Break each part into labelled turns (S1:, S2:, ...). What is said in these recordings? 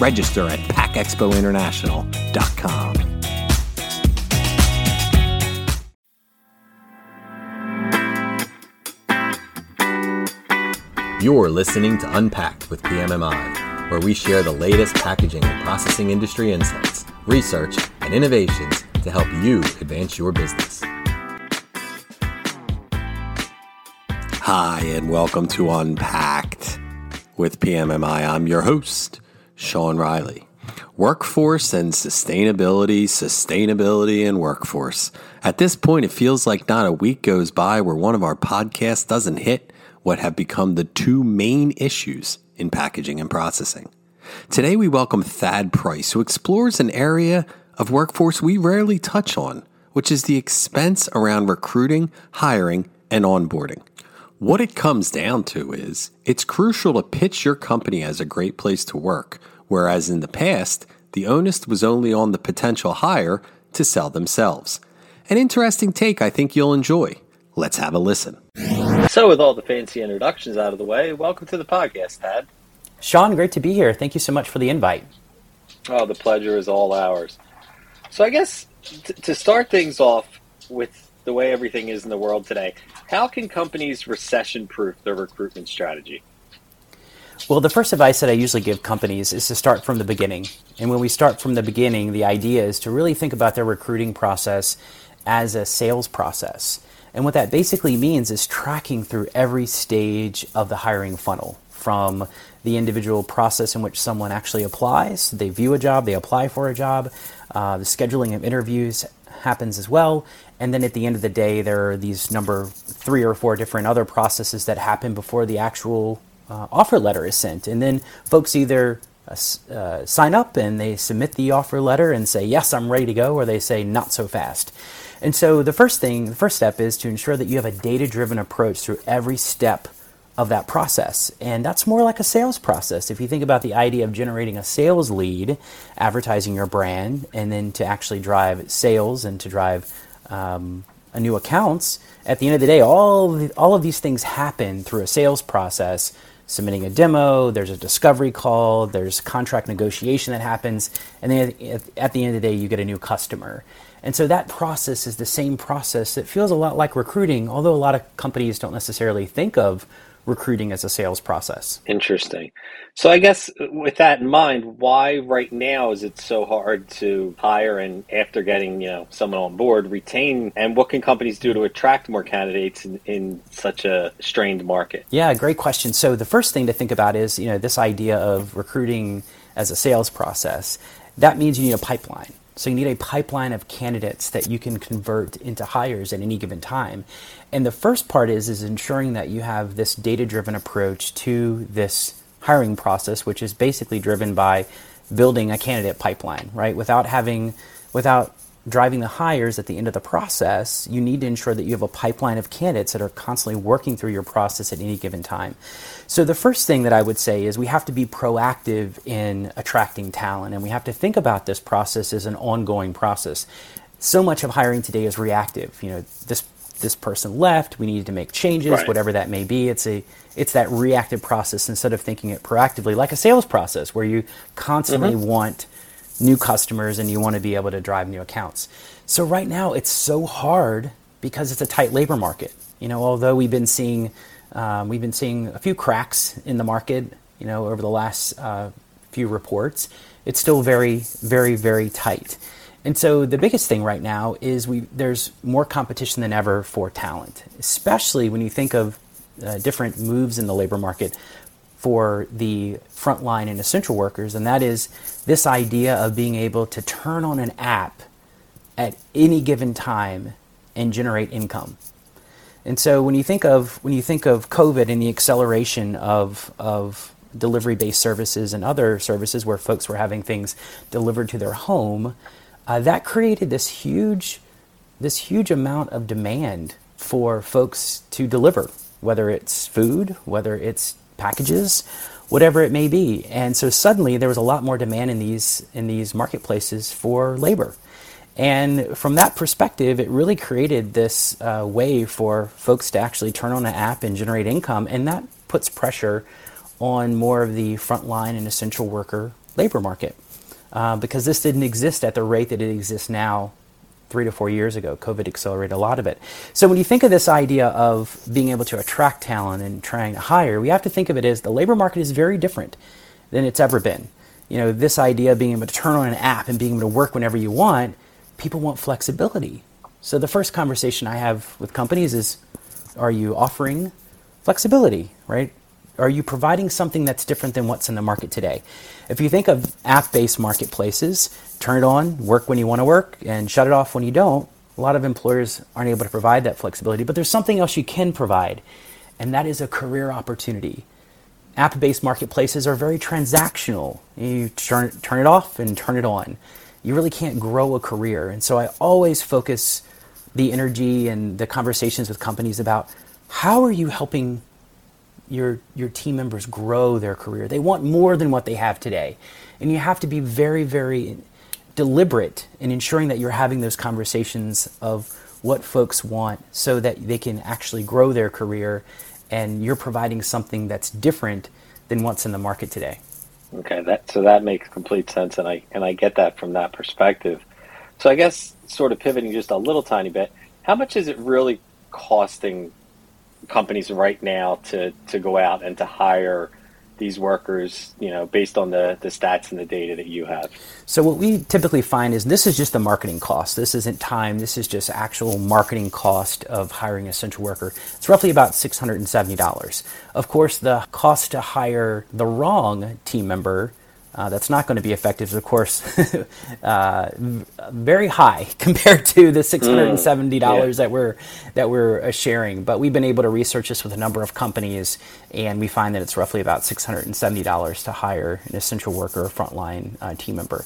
S1: Register at packexpointernational.com. You're listening to Unpacked with PMMI, where we share the latest packaging and processing industry insights, research, and innovations to help you advance your business. Hi, and welcome to Unpacked with PMMI. I'm your host, Sean Riley. Workforce and sustainability, sustainability and workforce. At this point, it feels like not a week goes by where one of our podcasts doesn't hit what have become the two main issues in packaging and processing. Today, we welcome Thad Price, who explores an area of workforce we rarely touch on, which is the expense around recruiting, hiring, and onboarding. What it comes down to is it's crucial to pitch your company as a great place to work, whereas in the past, the onus was only on the potential hire to sell themselves. An interesting take I think you'll enjoy. Let's have a listen.
S2: So, with all the fancy introductions out of the way, welcome to the podcast, Thad.
S3: Sean, great to be here. Thank you so much for the invite.
S2: Oh, the pleasure is all ours. So, I guess t- to start things off with the way everything is in the world today, how can companies recession proof their recruitment strategy?
S3: Well, the first advice that I usually give companies is to start from the beginning. And when we start from the beginning, the idea is to really think about their recruiting process as a sales process. And what that basically means is tracking through every stage of the hiring funnel from the individual process in which someone actually applies, they view a job, they apply for a job, uh, the scheduling of interviews happens as well, and then at the end of the day, there are these number three or four different other processes that happen before the actual uh, offer letter is sent. And then folks either uh, uh, sign up and they submit the offer letter and say, Yes, I'm ready to go, or they say, Not so fast. And so the first thing, the first step is to ensure that you have a data driven approach through every step of that process. And that's more like a sales process. If you think about the idea of generating a sales lead, advertising your brand, and then to actually drive sales and to drive um, new accounts, at the end of the day, all of the, all of these things happen through a sales process. Submitting a demo, there's a discovery call, there's contract negotiation that happens, and then at the end of the day, you get a new customer. And so that process is the same process that feels a lot like recruiting, although a lot of companies don't necessarily think of recruiting as a sales process.
S2: Interesting. So I guess uh, with that in mind, why right now is it so hard to hire and after getting, you know, someone on board, retain and what can companies do to attract more candidates in, in such a strained market?
S3: Yeah, great question. So the first thing to think about is, you know, this idea of recruiting as a sales process. That means you need a pipeline. So you need a pipeline of candidates that you can convert into hires at any given time. And the first part is is ensuring that you have this data-driven approach to this hiring process, which is basically driven by building a candidate pipeline, right? Without having without driving the hires at the end of the process, you need to ensure that you have a pipeline of candidates that are constantly working through your process at any given time. So, the first thing that I would say is we have to be proactive in attracting talent, and we have to think about this process as an ongoing process. So much of hiring today is reactive. You know, this this person left, we needed to make changes, right. whatever that may be. It's a it's that reactive process instead of thinking it proactively, like a sales process where you constantly mm-hmm. want new customers and you want to be able to drive new accounts. So right now it's so hard because it's a tight labor market. You know, although we've been seeing um, we've been seeing a few cracks in the market, you know, over the last uh, few reports, it's still very, very, very tight. And so the biggest thing right now is we there's more competition than ever for talent, especially when you think of uh, different moves in the labor market for the frontline and essential workers, and that is this idea of being able to turn on an app at any given time and generate income. And so when you think of when you think of COVID and the acceleration of of delivery based services and other services where folks were having things delivered to their home, uh, that created this huge, this huge amount of demand for folks to deliver, whether it's food, whether it's packages, whatever it may be. And so suddenly there was a lot more demand in these in these marketplaces for labor. And from that perspective, it really created this uh, way for folks to actually turn on an app and generate income, and that puts pressure on more of the frontline and essential worker labor market uh, because this didn't exist at the rate that it exists now three to four years ago. COVID accelerated a lot of it. So when you think of this idea of being able to attract talent and trying to hire, we have to think of it as the labor market is very different than it's ever been. You know, this idea of being able to turn on an app and being able to work whenever you want people want flexibility. So the first conversation I have with companies is are you offering flexibility, right? Are you providing something that's different than what's in the market today? If you think of app based marketplaces, turn it on, work when you want to work, and shut it off when you don't, a lot of employers aren't able to provide that flexibility. But there's something else you can provide, and that is a career opportunity. App based marketplaces are very transactional. You turn, turn it off and turn it on you really can't grow a career. And so I always focus the energy and the conversations with companies about how are you helping your your team members grow their career. They want more than what they have today. And you have to be very very deliberate in ensuring that you're having those conversations of what folks want so that they can actually grow their career and you're providing something that's different than what's in the market today.
S2: Okay, that so that makes complete sense, and I and I get that from that perspective. So I guess sort of pivoting just a little tiny bit, how much is it really costing companies right now to to go out and to hire these workers, you know, based on the, the stats and the data that you have?
S3: So what we typically find is this is just the marketing cost. This isn't time. This is just actual marketing cost of hiring a central worker. It's roughly about $670. Of course, the cost to hire the wrong team member uh, that's not going to be effective is, of course, uh, very high compared to the six hundred and seventy dollars mm, yeah. that we're that we're uh, sharing. But we've been able to research this with a number of companies, and we find that it's roughly about six hundred and seventy dollars to hire an essential worker, or frontline uh, team member.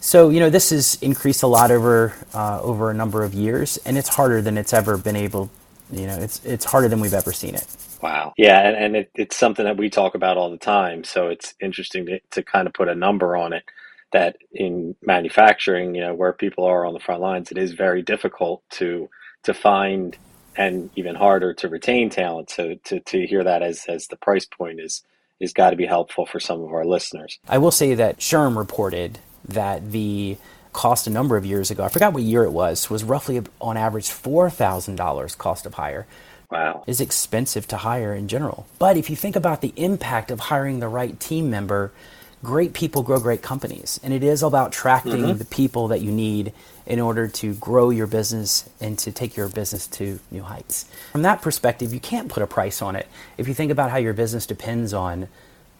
S3: So you know this has increased a lot over uh, over a number of years, and it's harder than it's ever been able. You know, it's it's harder than we've ever seen it.
S2: Wow. Yeah, and, and it, it's something that we talk about all the time. So it's interesting to, to kind of put a number on it that in manufacturing, you know, where people are on the front lines, it is very difficult to to find and even harder to retain talent. So to, to hear that as, as the price point is is got to be helpful for some of our listeners.
S3: I will say that SHRM reported that the cost a number of years ago, I forgot what year it was, was roughly on average $4,000 cost of hire
S2: wow.
S3: is expensive to hire in general. But if you think about the impact of hiring the right team member, great people grow great companies. And it is about attracting mm-hmm. the people that you need in order to grow your business and to take your business to new heights. From that perspective, you can't put a price on it if you think about how your business depends on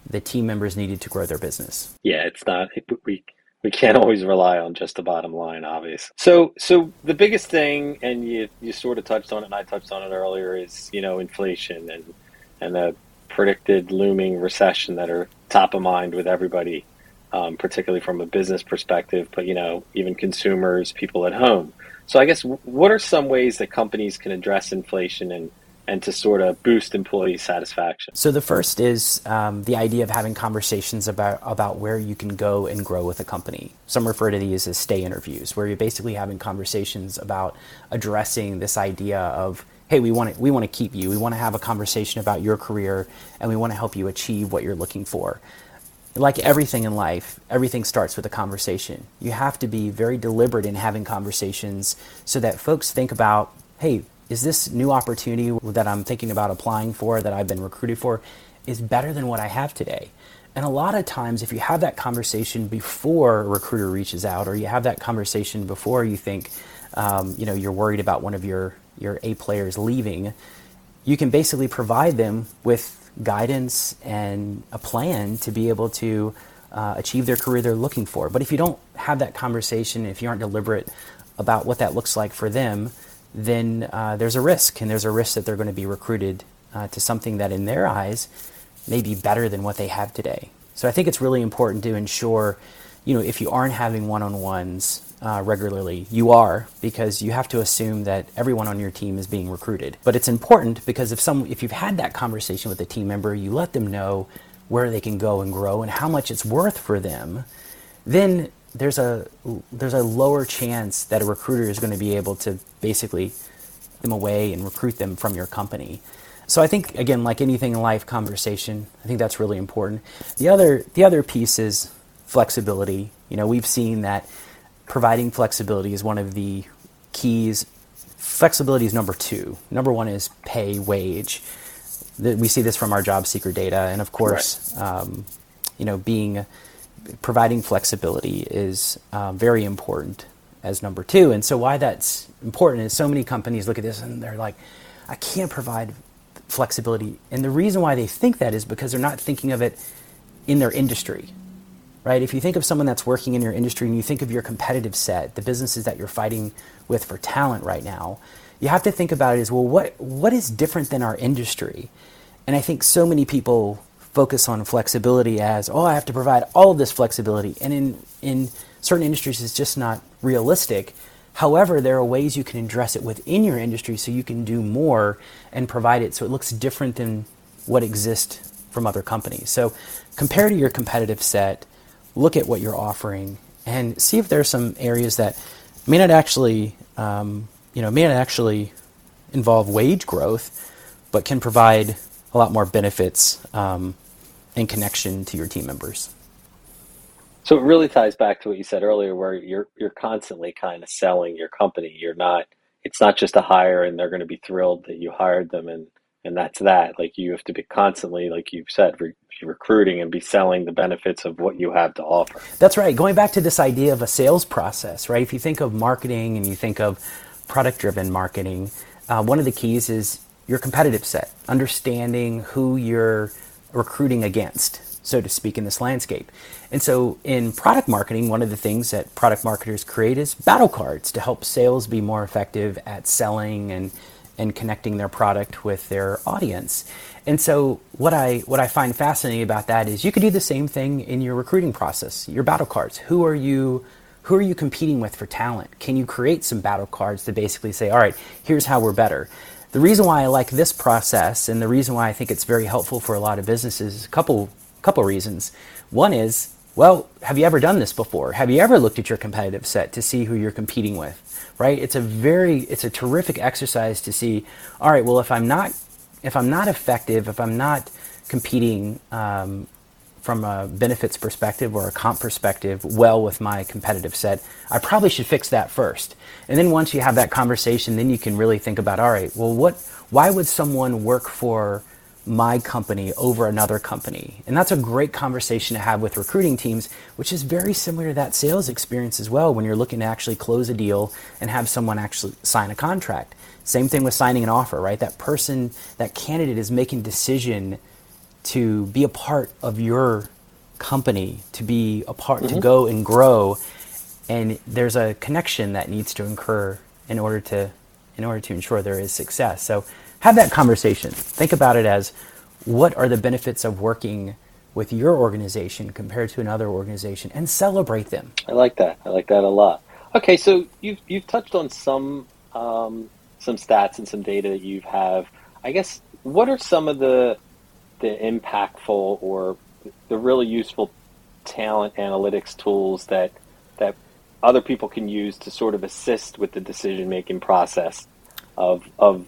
S3: the team members needed to grow their business.
S2: Yeah, it's not we we can't always rely on just the bottom line, obviously. So, so the biggest thing, and you you sort of touched on it, and I touched on it earlier, is you know inflation and and the predicted looming recession that are top of mind with everybody, um, particularly from a business perspective, but you know even consumers, people at home. So, I guess what are some ways that companies can address inflation and and to sort of boost employee satisfaction?
S3: So the first is um, the idea of having conversations about about where you can go and grow with a company. Some refer to these as stay interviews, where you're basically having conversations about addressing this idea of hey, we want to we want to keep you. We want to have a conversation about your career, and we want to help you achieve what you're looking for. Like everything in life, everything starts with a conversation. You have to be very deliberate in having conversations so that folks think about, hey, is this new opportunity that I'm thinking about applying for, that I've been recruited for, is better than what I have today? And a lot of times, if you have that conversation before a recruiter reaches out, or you have that conversation before you think, um, you know, you're worried about one of your your A players leaving, you can basically provide them with guidance and a plan to be able to uh, achieve their career they're looking for. But if you don't have that conversation, if you aren't deliberate about what that looks like for them, then uh, there's a risk, and there's a risk that they're going to be recruited uh, to something that, in their eyes, may be better than what they have today. So I think it's really important to ensure you know, if you aren't having one-on-ones uh, regularly, you are because you have to assume that everyone on your team is being recruited. But it's important because if some, if you've had that conversation with a team member, you let them know where they can go and grow and how much it's worth for them. Then there's a there's a lower chance that a recruiter is going to be able to basically them away and recruit them from your company. So I think again, like anything in life, conversation. I think that's really important. The other the other piece is flexibility. You know, we've seen that providing flexibility is one of the keys. Flexibility is number two. Number one is pay wage. We see this from our job seeker data, and of course, right. um, you know, being providing flexibility is uh, very important as number two. And so, why that's important is so many companies look at this and they're like, I can't provide flexibility. And the reason why they think that is because they're not thinking of it in their industry, right? If you think of someone that's working in your industry and you think of your competitive set, the businesses that you're fighting with for talent right now, you have to think about it as well, what, what is different than our industry? And I think so many people focus on flexibility as, oh, I have to provide all of this flexibility. And in, in certain industries, it's just not realistic. However, there are ways you can address it within your industry so you can do more and provide it so it looks different than what exists from other companies. So compare to your competitive set, look at what you're offering, and see if there are some areas that may not actually, um, you know, may not actually involve wage growth, but can provide a lot more benefits um, and connection to your team members.
S2: So it really ties back to what you said earlier, where you're you're constantly kind of selling your company. You're not. It's not just a hire, and they're going to be thrilled that you hired them, and and that's that. Like you have to be constantly, like you've said, re- recruiting and be selling the benefits of what you have to offer.
S3: That's right. Going back to this idea of a sales process, right? If you think of marketing and you think of product-driven marketing, uh, one of the keys is your competitive set, understanding who you're recruiting against, so to speak, in this landscape. And so in product marketing, one of the things that product marketers create is battle cards to help sales be more effective at selling and and connecting their product with their audience. And so what I what I find fascinating about that is you could do the same thing in your recruiting process. Your battle cards. Who are you who are you competing with for talent? Can you create some battle cards to basically say, all right, here's how we're better? The reason why I like this process and the reason why I think it's very helpful for a lot of businesses is a couple couple reasons. One is, well, have you ever done this before? Have you ever looked at your competitive set to see who you're competing with? Right? It's a very it's a terrific exercise to see, all right, well if I'm not if I'm not effective, if I'm not competing um, from a benefits perspective or a comp perspective well with my competitive set, I probably should fix that first. And then once you have that conversation, then you can really think about, all right, well, what, why would someone work for my company over another company? And that's a great conversation to have with recruiting teams, which is very similar to that sales experience as well when you're looking to actually close a deal and have someone actually sign a contract. Same thing with signing an offer, right? That person, that candidate is making decision to be a part of your company, to be a part, mm-hmm. to go and grow. And there's a connection that needs to occur in order to, in order to ensure there is success. So have that conversation. Think about it as what are the benefits of working with your organization compared to another organization and celebrate them.
S2: I like that. I like that a lot. Okay, so you've you've touched on some um, some stats and some data that you have. I guess what are some of the the impactful or the really useful talent analytics tools that that other people can use to sort of assist with the decision making process of of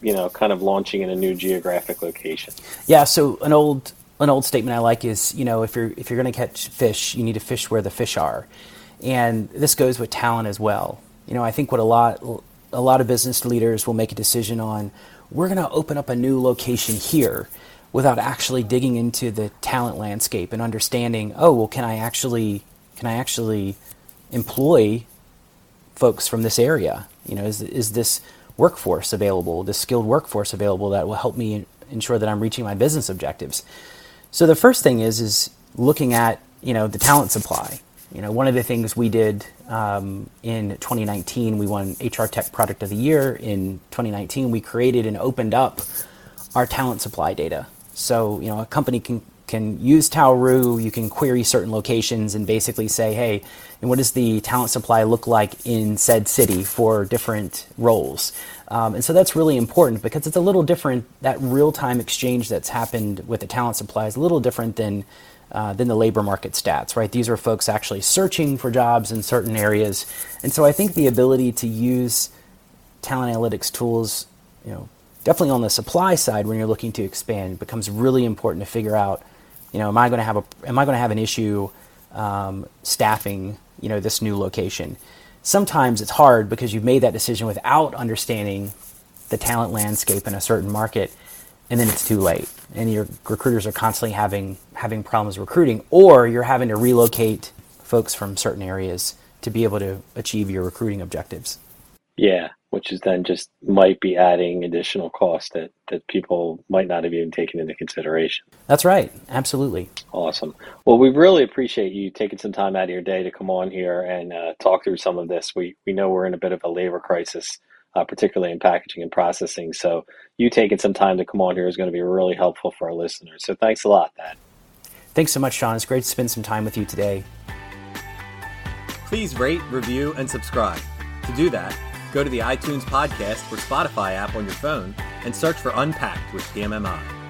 S2: you know kind of launching in a new geographic location.
S3: Yeah, so an old an old statement I like is you know if you're if you're going to catch fish, you need to fish where the fish are, and this goes with talent as well. You know, I think what a lot a lot of business leaders will make a decision on we're going to open up a new location here without actually digging into the talent landscape and understanding, oh, well, can I actually can I actually employ folks from this area? You know, is is this workforce available, this skilled workforce available that will help me ensure that I'm reaching my business objectives? So the first thing is is looking at you know the talent supply. You know, one of the things we did um, in 2019, we won HR Tech Product of the Year. In 2019, we created and opened up our talent supply data. So, you know, a company can can use Talroo, you can query certain locations and basically say, hey, and what does the talent supply look like in said city for different roles? Um, and so that's really important because it's a little different. That real time exchange that's happened with the talent supply is a little different than. Uh, than the labor market stats, right? These are folks actually searching for jobs in certain areas. And so I think the ability to use talent analytics tools, you know, definitely on the supply side when you're looking to expand it becomes really important to figure out, you know, am I going to have a am I going to have an issue um, staffing, you know, this new location? Sometimes it's hard because you've made that decision without understanding the talent landscape in a certain market, and then it's too late, and your recruiters are constantly having having problems recruiting, or you're having to relocate folks from certain areas to be able to achieve your recruiting objectives.
S2: Yeah, which is then just might be adding additional cost that, that people might not have even taken into consideration.
S3: That's right. Absolutely.
S2: Awesome. Well, we really appreciate you taking some time out of your day to come on here and uh, talk through some of this. We, we know we're in a bit of a labor crisis, uh, particularly in packaging and processing. So you taking some time to come on here is going to be really helpful for our listeners. So thanks a lot, Thad.
S3: Thanks so much, Sean. It's great to spend some time with you today.
S1: Please rate, review, and subscribe. To do that, Go to the iTunes podcast or Spotify app on your phone and search for Unpacked with PMMI.